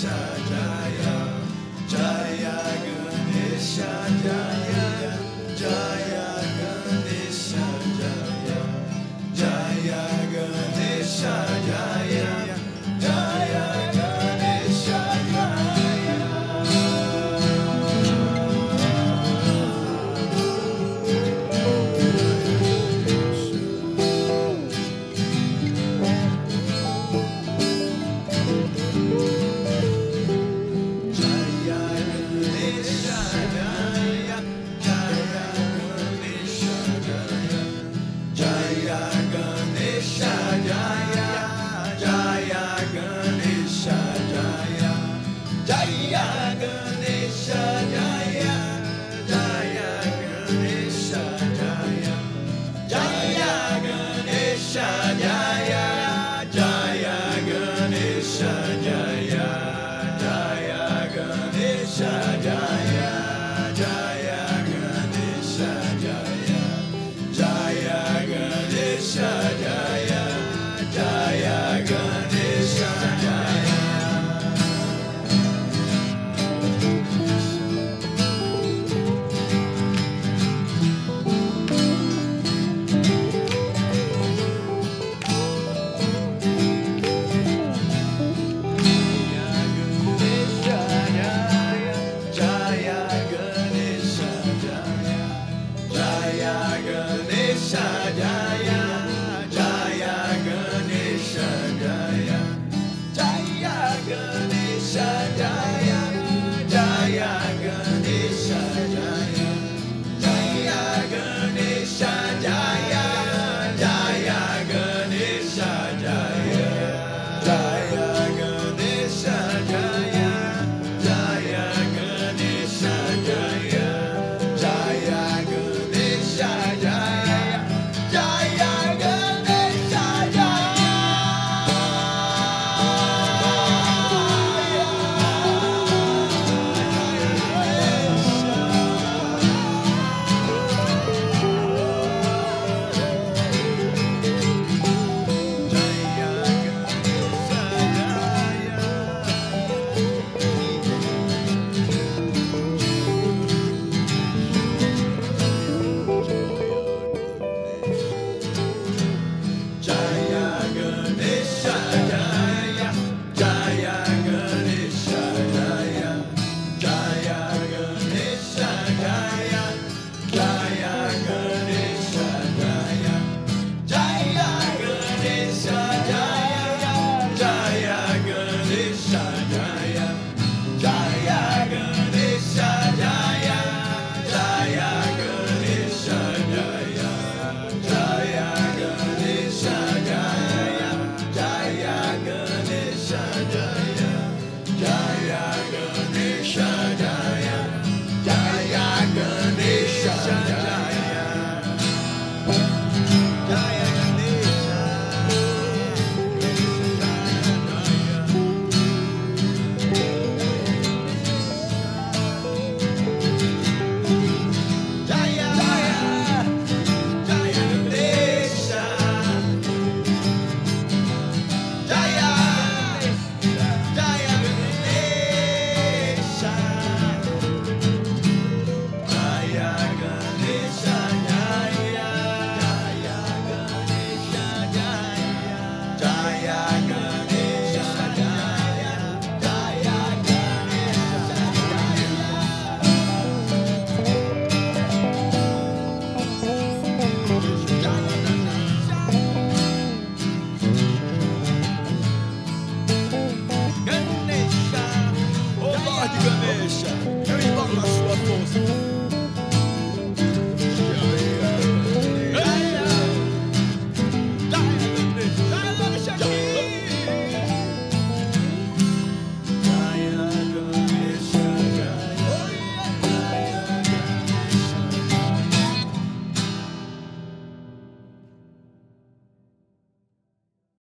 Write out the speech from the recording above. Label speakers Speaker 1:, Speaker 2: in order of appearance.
Speaker 1: Ganesha Jaya Jaya Ganesha Jaya. Jaya. Ganesha. Oh Lord